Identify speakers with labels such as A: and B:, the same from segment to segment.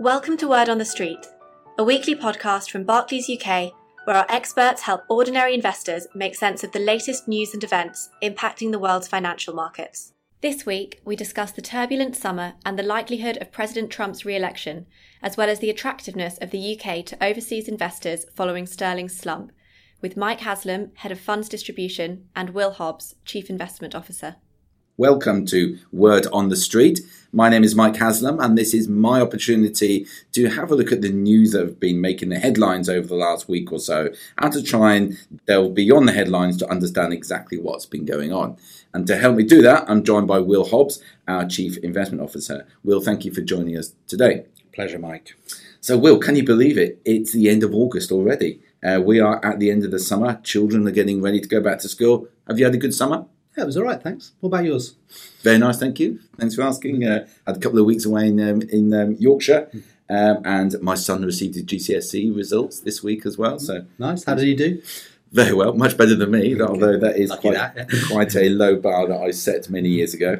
A: Welcome to Word on the Street, a weekly podcast from Barclays UK where our experts help ordinary investors make sense of the latest news and events impacting the world's financial markets. This week, we discuss the turbulent summer and the likelihood of President Trump's re election, as well as the attractiveness of the UK to overseas investors following sterling's slump, with Mike Haslam, Head of Funds Distribution, and Will Hobbs, Chief Investment Officer.
B: Welcome to Word on the Street. My name is Mike Haslam, and this is my opportunity to have a look at the news that have been making the headlines over the last week or so, and to try and delve beyond the headlines to understand exactly what's been going on. And to help me do that, I'm joined by Will Hobbs, our Chief Investment Officer. Will, thank you for joining us today.
C: Pleasure, Mike.
B: So, Will, can you believe it? It's the end of August already. Uh, we are at the end of the summer. Children are getting ready to go back to school. Have you had a good summer?
C: Yeah, it was all right, thanks. What about yours?
B: Very nice, thank you. Thanks for asking. Uh, had a couple of weeks away in um, in um, Yorkshire, um, and my son received his GCSE results this week as well. So
C: nice. How did he do?
B: Very well, much better than me. Although that is
C: Lucky
B: quite
C: that, yeah.
B: quite a low bar that I set many years ago.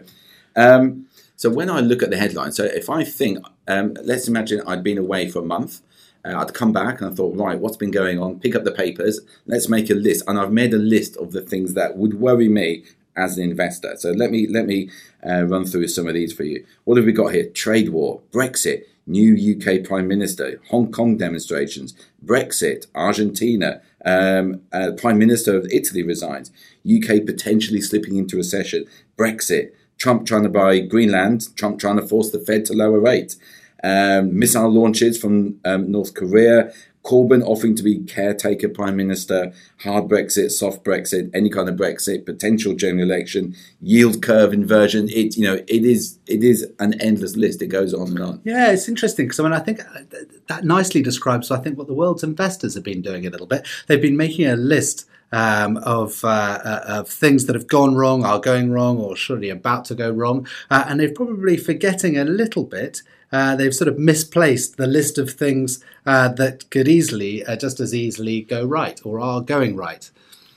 B: Um, so when I look at the headline, so if I think, um, let's imagine I'd been away for a month. Uh, I'd come back and I thought, right, what's been going on? Pick up the papers. Let's make a list. And I've made a list of the things that would worry me as an investor. So let me let me uh, run through some of these for you. What have we got here? Trade war, Brexit, new UK Prime Minister, Hong Kong demonstrations, Brexit, Argentina, um, uh, Prime Minister of Italy resigns, UK potentially slipping into recession, Brexit, Trump trying to buy Greenland, Trump trying to force the Fed to lower rates. Um, missile launches from um, North Korea, Corbyn offering to be caretaker prime minister, hard Brexit, soft Brexit, any kind of Brexit, potential general election, yield curve inversion. It you know it is it is an endless list. It goes on and on.
C: Yeah, it's interesting because I mean I think uh, that nicely describes I think what the world's investors have been doing a little bit. They've been making a list um, of, uh, uh, of things that have gone wrong, are going wrong, or surely about to go wrong, uh, and they're probably forgetting a little bit. Uh, they've sort of misplaced the list of things uh, that could easily, uh, just as easily, go right or are going right.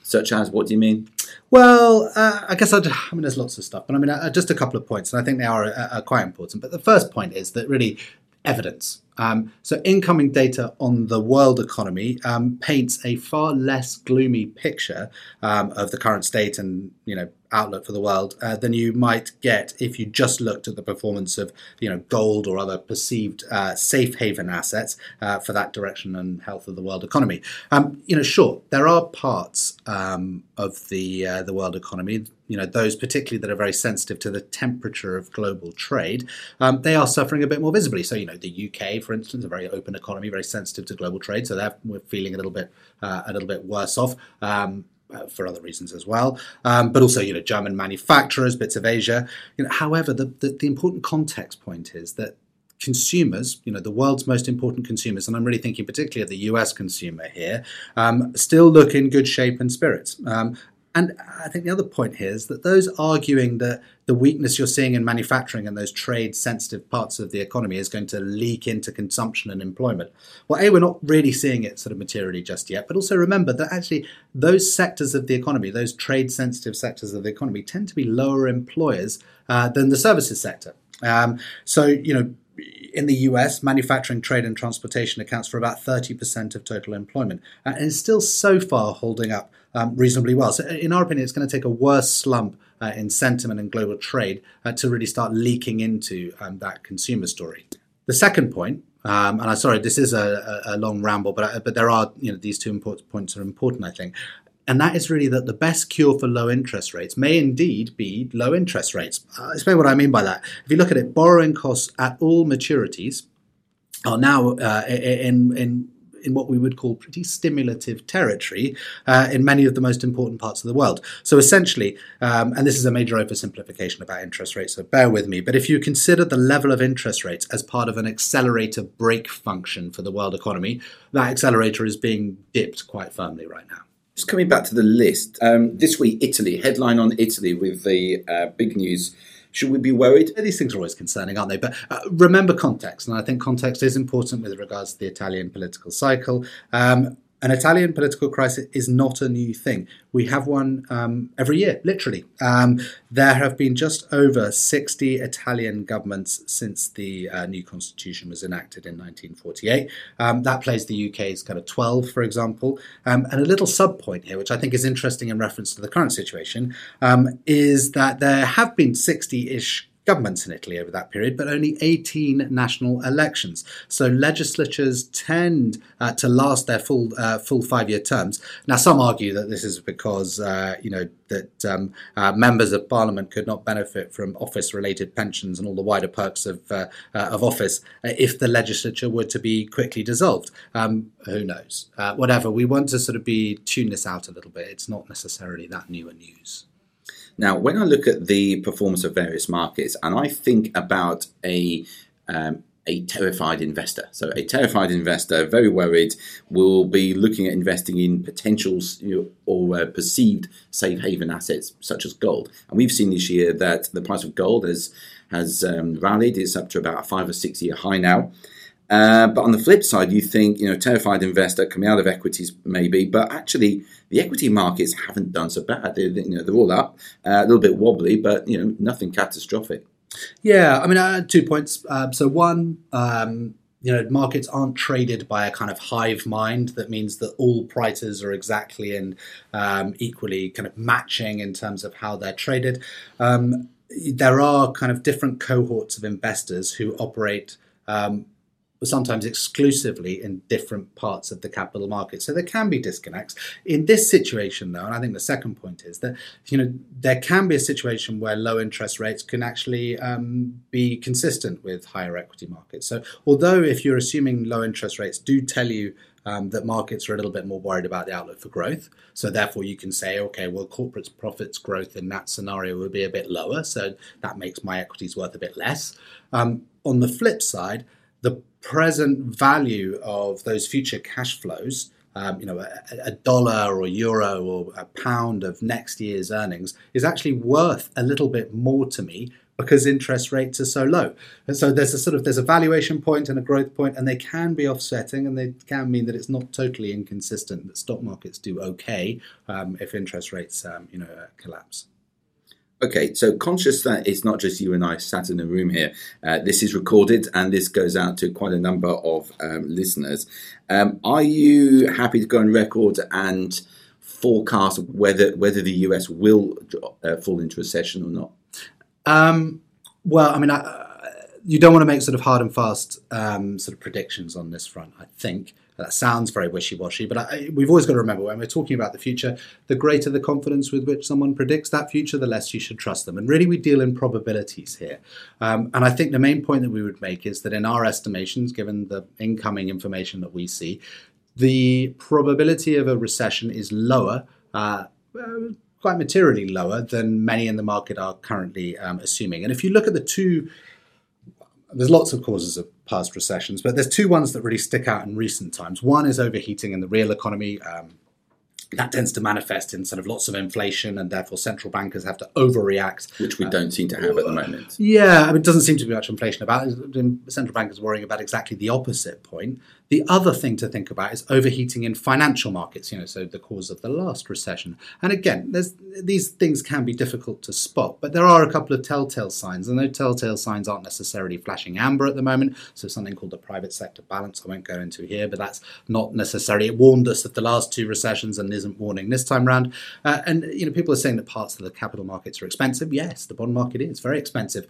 B: Such as, what do you mean?
C: Well, I guess I'd, I mean, there's lots of stuff, but I mean, just a couple of points, and I think they are, are quite important. But the first point is that really evidence. Um, so, incoming data on the world economy um, paints a far less gloomy picture um, of the current state and you know outlook for the world uh, than you might get if you just looked at the performance of you know gold or other perceived uh, safe haven assets uh, for that direction and health of the world economy. Um, you know, sure, there are parts um, of the uh, the world economy. You know, those particularly that are very sensitive to the temperature of global trade, um, they are suffering a bit more visibly. So, you know, the UK, for instance, a very open economy, very sensitive to global trade, so they're we're feeling a little bit uh, a little bit worse off. Um, uh, for other reasons as well, um, but also you know German manufacturers, bits of Asia. You know, however, the, the, the important context point is that consumers, you know, the world's most important consumers, and I'm really thinking particularly of the US consumer here, um, still look in good shape and spirits. Um, and I think the other point here is that those arguing that the weakness you're seeing in manufacturing and those trade sensitive parts of the economy is going to leak into consumption and employment. Well, A, we're not really seeing it sort of materially just yet, but also remember that actually those sectors of the economy, those trade sensitive sectors of the economy, tend to be lower employers uh, than the services sector. Um, so, you know, in the US, manufacturing, trade, and transportation accounts for about 30% of total employment, uh, and is still so far holding up um, reasonably well. So, in our opinion, it's going to take a worse slump uh, in sentiment and global trade uh, to really start leaking into um, that consumer story. The second point, um, and I'm sorry, this is a, a long ramble, but uh, but there are you know these two important points are important, I think. And that is really that the best cure for low interest rates may indeed be low interest rates. Uh, I'll explain what I mean by that. If you look at it, borrowing costs at all maturities are now uh, in, in in what we would call pretty stimulative territory uh, in many of the most important parts of the world. So essentially, um, and this is a major oversimplification about interest rates, so bear with me, but if you consider the level of interest rates as part of an accelerator brake function for the world economy, that accelerator is being dipped quite firmly right now.
B: Just coming back to the list, um, this week, Italy, headline on Italy with the uh, big news. Should we be worried?
C: These things are always concerning, aren't they? But uh, remember context, and I think context is important with regards to the Italian political cycle. Um, an Italian political crisis is not a new thing. We have one um, every year, literally. Um, there have been just over 60 Italian governments since the uh, new constitution was enacted in 1948. Um, that plays the UK's kind of 12, for example. Um, and a little sub point here, which I think is interesting in reference to the current situation, um, is that there have been 60 ish governments in Italy over that period, but only 18 national elections. So legislatures tend uh, to last their full uh, full five year terms. Now, some argue that this is because uh, you know that um, uh, members of parliament could not benefit from office related pensions and all the wider perks of uh, uh, of office if the legislature were to be quickly dissolved. Um, who knows? whatever. We want to sort of be tune this out a little bit. It's not necessarily that new a news.
B: Now, when I look at the performance of various markets, and I think about a um, a terrified investor. So, a terrified investor, very worried, will be looking at investing in potentials or uh, perceived safe haven assets such as gold. And we've seen this year that the price of gold has has um, rallied. It's up to about a five or six year high now. Uh, but on the flip side, you think, you know, terrified investor coming out of equities maybe, but actually the equity markets haven't done so bad. They're, you know, they're all up, uh, a little bit wobbly, but, you know, nothing catastrophic.
C: Yeah, I mean, uh, two points. Uh, so one, um, you know, markets aren't traded by a kind of hive mind that means that all prices are exactly and um, equally kind of matching in terms of how they're traded. Um, there are kind of different cohorts of investors who operate um, sometimes exclusively in different parts of the capital market. So there can be disconnects. In this situation, though, and I think the second point is that you know there can be a situation where low interest rates can actually um, be consistent with higher equity markets. So although if you're assuming low interest rates do tell you um, that markets are a little bit more worried about the outlook for growth. So therefore, you can say, okay, well, corporate profits growth in that scenario will be a bit lower, so that makes my equities worth a bit less. Um, on the flip side, the present value of those future cash flows, um, you know, a, a, dollar or euro or a pound of next year's earnings is actually worth a little bit more to me because interest rates are so low. And so there's a sort of there's a valuation point and a growth point, and they can be offsetting, and they can mean that it's not totally inconsistent that stock markets do okay um, if interest rates, um, you know, collapse.
B: Okay, so conscious that it's not just you and I sat in a room here. Uh, this is recorded and this goes out to quite a number of um, listeners. Um, are you happy to go on record and forecast whether whether the US will uh, fall into a recession or not?
C: Um, well, I mean, I, you don't want to make sort of hard and fast um, sort of predictions on this front. I think. That sounds very wishy washy, but I, we've always got to remember when we're talking about the future, the greater the confidence with which someone predicts that future, the less you should trust them. And really, we deal in probabilities here. Um, and I think the main point that we would make is that in our estimations, given the incoming information that we see, the probability of a recession is lower. Uh, quite materially lower than many in the market are currently um, assuming. And if you look at the two there's lots of causes of past recessions, but there's two ones that really stick out in recent times. One is overheating in the real economy. Um, that tends to manifest in sort of lots of inflation, and therefore central bankers have to overreact,
B: which we don't seem to have at the moment.
C: Yeah, I mean, it doesn't seem to be much inflation about. It. Central bankers worrying about exactly the opposite point. The other thing to think about is overheating in financial markets, you know, so the cause of the last recession. And again, these things can be difficult to spot, but there are a couple of telltale signs, and those telltale signs aren't necessarily flashing amber at the moment. So something called the private sector balance, I won't go into here, but that's not necessarily, it warned us of the last two recessions and isn't warning this time round. Uh, and, you know, people are saying that parts of the capital markets are expensive. Yes, the bond market is very expensive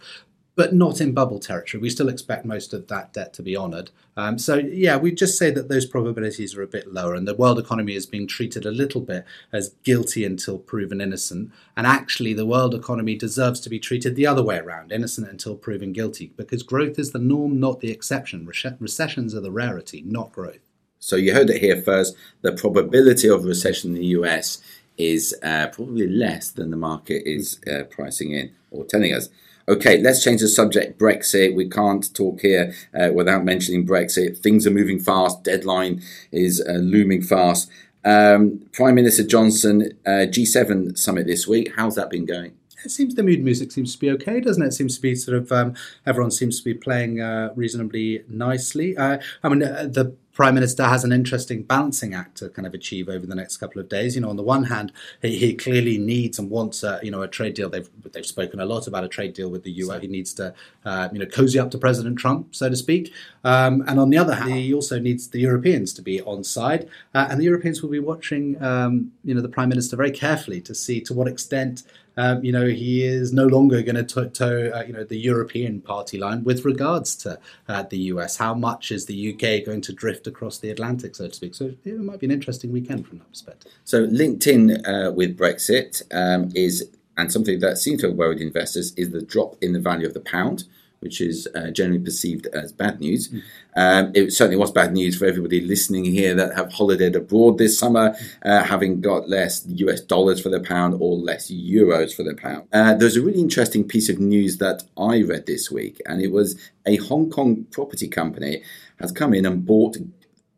C: but not in bubble territory. We still expect most of that debt to be honoured. Um, so, yeah, we just say that those probabilities are a bit lower, and the world economy is being treated a little bit as guilty until proven innocent. And actually, the world economy deserves to be treated the other way around innocent until proven guilty, because growth is the norm, not the exception. recessions are the rarity, not growth.
B: So, you heard it here first. The probability of recession in the US is uh, probably less than the market is uh, pricing in or telling us. Okay, let's change the subject. Brexit. We can't talk here uh, without mentioning Brexit. Things are moving fast. Deadline is uh, looming fast. Um, Prime Minister Johnson, uh, G7 summit this week. How's that been going?
C: It seems the mood music seems to be okay, doesn't it? it seems to be sort of um, everyone seems to be playing uh, reasonably nicely. Uh, I mean, uh, the Prime Minister has an interesting balancing act to kind of achieve over the next couple of days. You know, on the one hand, he, he clearly needs and wants a, you know a trade deal. They've they've spoken a lot about a trade deal with the US. He needs to uh, you know cozy up to President Trump, so to speak. Um, and on the other hand, he also needs the Europeans to be on side, uh, and the Europeans will be watching um, you know the Prime Minister very carefully to see to what extent um, you know, he is no longer going to toe, uh, you know, the European party line with regards to uh, the US. How much is the UK going to drift across the Atlantic, so to speak? So it might be an interesting weekend from that perspective.
B: So linked in uh, with Brexit um, is, and something that seems to have worried investors, is the drop in the value of the pound which is uh, generally perceived as bad news. Um, it certainly was bad news for everybody listening here that have holidayed abroad this summer, uh, having got less US dollars for the pound or less euros for the pound. Uh, there's a really interesting piece of news that I read this week, and it was a Hong Kong property company has come in and bought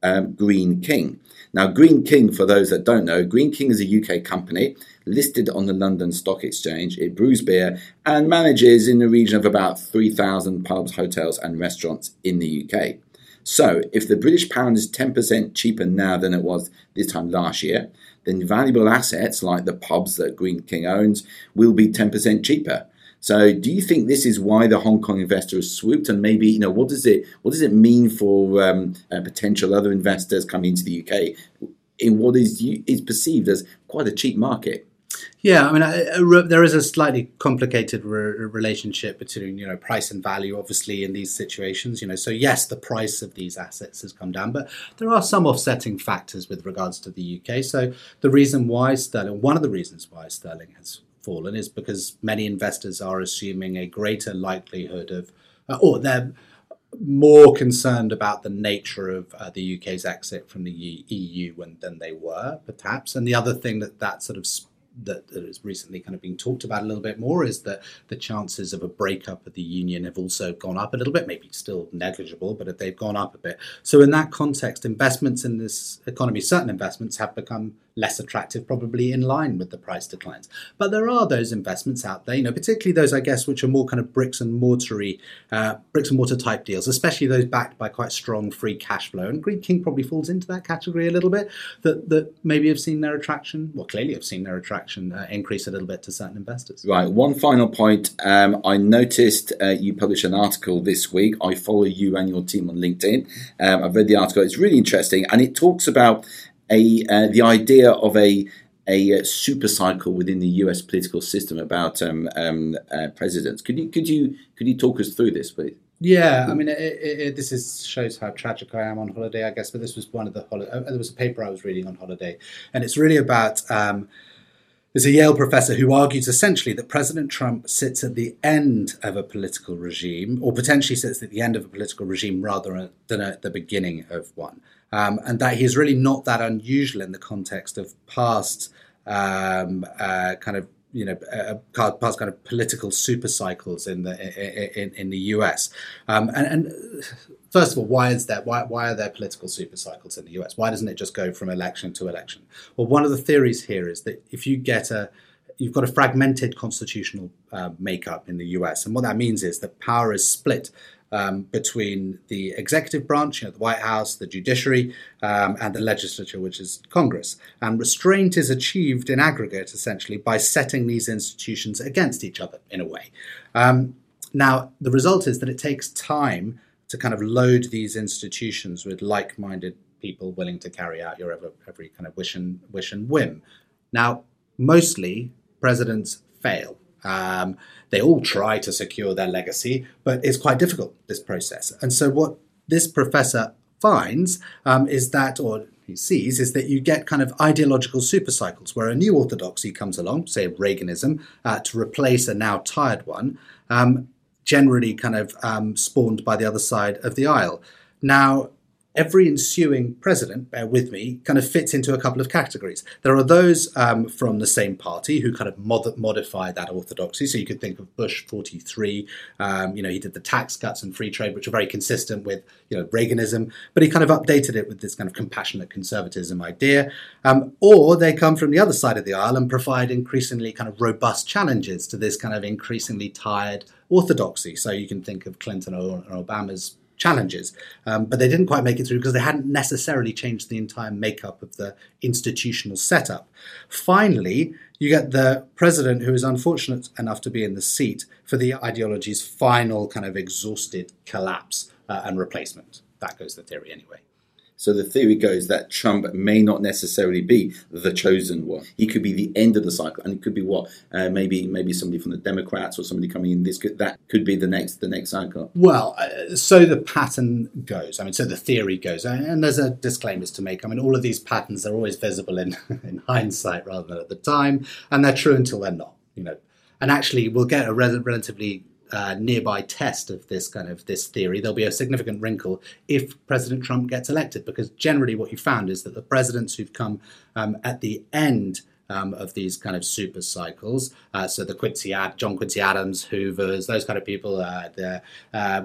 B: um, Greene King. Now, Greene King, for those that don't know, Greene King is a UK company listed on the London Stock Exchange. It brews beer and manages in the region of about 3,000 pubs, hotels, and restaurants in the UK. So, if the British pound is 10% cheaper now than it was this time last year, then valuable assets like the pubs that Greene King owns will be 10% cheaper. So, do you think this is why the Hong Kong investor has swooped? And maybe, you know, what does it what does it mean for um, uh, potential other investors coming into the UK in what is is perceived as quite a cheap market?
C: Yeah, I mean, I, I, there is a slightly complicated re- relationship between you know price and value, obviously, in these situations. You know, so yes, the price of these assets has come down, but there are some offsetting factors with regards to the UK. So the reason why sterling, one of the reasons why sterling has fallen is because many investors are assuming a greater likelihood of, uh, or they're more concerned about the nature of uh, the UK's exit from the EU when, than they were, perhaps. And the other thing that that sort of that, that has recently kind of been talked about a little bit more is that the chances of a breakup of the union have also gone up a little bit, maybe still negligible, but they've gone up a bit. So in that context, investments in this economy, certain investments have become less attractive, probably in line with the price declines. But there are those investments out there, you know, particularly those, I guess, which are more kind of bricks and mortary, uh, bricks and mortar type deals, especially those backed by quite strong free cash flow. And Greene King probably falls into that category a little bit. That that maybe have seen their attraction, well, clearly have seen their attraction uh, increase a little bit to certain investors.
B: Right. One final point. Um, I noticed uh, you published an article this week. I follow you and your team on LinkedIn. Um, I've read the article. It's really interesting, and it talks about a uh, the idea of a a uh, super cycle within the U.S. political system about um, um, uh, presidents. Could you could you could you talk us through this, please?
C: Yeah, I mean, it, it, it, this is shows how tragic I am on holiday, I guess. But this was one of the holiday. Uh, there was a paper I was reading on holiday, and it's really about. Um, there's a Yale professor who argues essentially that President Trump sits at the end of a political regime, or potentially sits at the end of a political regime rather than at the beginning of one um, and that he's really not that unusual in the context of past um, uh, kind of you know uh, past kind of political super cycles in the in, in the US. Um, and, and, first of all, why is that? Why, why are there political super cycles in the US? Why doesn't it just go from election to election? Well, one of the theories here is that if you get a you've got a fragmented constitutional uh, makeup in the US, and what that means is that power is split um, between the executive branch, you know, the White House, the judiciary, um, and the legislature, which is Congress. And restraint is achieved in aggregate, essentially, by setting these institutions against each other in a way. Um, now, the result is that it takes time to kind of load these institutions with like minded people willing to carry out your every, every kind of wish and, wish and whim. Now, mostly presidents fail. Um, they all try to secure their legacy, but it's quite difficult, this process. And so, what this professor finds um, is that, or he sees, is that you get kind of ideological super cycles where a new orthodoxy comes along, say Reaganism, uh, to replace a now tired one, um, generally kind of um, spawned by the other side of the aisle. Now, every ensuing president, bear with me, kind of fits into a couple of categories. There are those um, from the same party who kind of mod- modify that orthodoxy. So you could think of Bush 43. Um, you know, he did the tax cuts and free trade, which are very consistent with you know Reaganism, but he kind of updated it with this kind of compassionate conservatism idea. Um, or they come from the other side of the aisle and provide increasingly kind of robust challenges to this kind of increasingly tired orthodoxy. So you can think of Clinton or, or Obama's challenges. Um, but they didn't quite make it through because they hadn't necessarily changed the entire makeup of the institutional setup. Finally, you get the president who is unfortunate enough to be in the seat for the ideology's final kind of exhausted collapse uh, and replacement. That goes the theory anyway.
B: So the theory goes that Trump may not necessarily be the chosen one. He could be the end of the cycle, and it could be what uh, maybe maybe somebody from the Democrats or somebody coming in. This could that could be the next the next cycle.
C: Well, uh, so the pattern goes. I mean, so the theory goes, and there's a disclaimers to make. I mean, all of these patterns are always visible in in hindsight rather than at the time, and they're true until they're not. You know, and actually, we'll get a relatively uh, nearby test of this kind of this theory, there'll be a significant wrinkle if President Trump gets elected, because generally what you found is that the presidents who've come um, at the end um, of these kind of super cycles. Uh, so the Quincy John Quincy Adams, Hoover's, those kind of people. Uh, uh,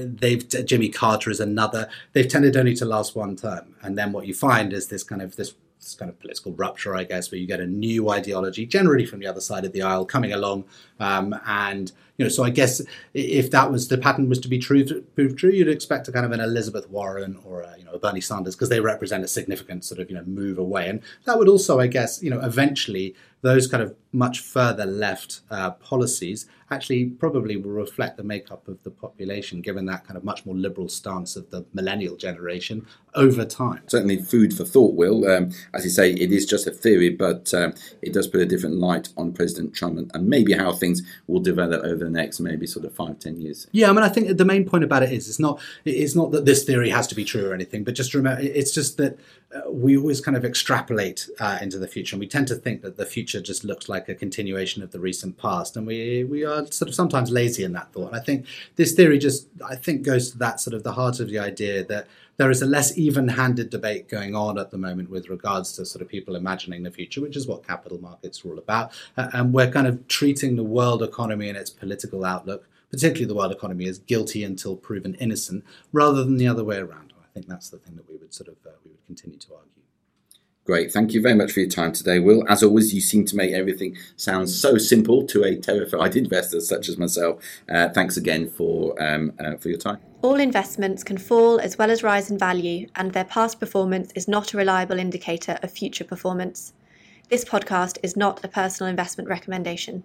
C: they've Jimmy Carter is another. They've tended only to last one term, and then what you find is this kind of this this kind of political rupture, I guess, where you get a new ideology, generally from the other side of the aisle, coming along, um, and you know, so I guess if that was the pattern was to be true, to prove true, you'd expect a kind of an Elizabeth Warren or a, you know a Bernie Sanders because they represent a significant sort of you know move away, and that would also, I guess, you know, eventually those kind of much further left uh, policies actually probably will reflect the makeup of the population, given that kind of much more liberal stance of the millennial generation over time.
B: Certainly, food for thought, Will. Um, as you say, it is just a theory, but um, it does put a different light on President Trump and, and, maybe how things will develop over the next maybe sort of five, ten years.
C: Yeah, I mean, I think the main point about it is it's not it's not that this theory has to be true or anything, but just remember, it's just that uh, we always kind of extrapolate uh, into the future, and we tend to think that the future just looks like a continuation of the recent past, and we we are sort of sometimes lazy in that thought. I think this theory just I think goes to that sort of the heart of the idea that there is a less even-handed debate going on at the moment with regards to sort of people imagining the future, which is what capital markets are all about, and we're kind of treating the world economy and its political outlook particularly the world economy, as guilty until proven innocent, rather than the other way around. I think that's the thing that we would sort of uh, we would continue to argue.
B: Great. Thank you very much for your time today, Will. As always, you seem to make everything sound so simple to a terrified investor such as myself. Uh, thanks again for um, uh, for your time.
A: All investments can fall as well as rise in value, and their past performance is not a reliable indicator of future performance. This podcast is not a personal investment recommendation.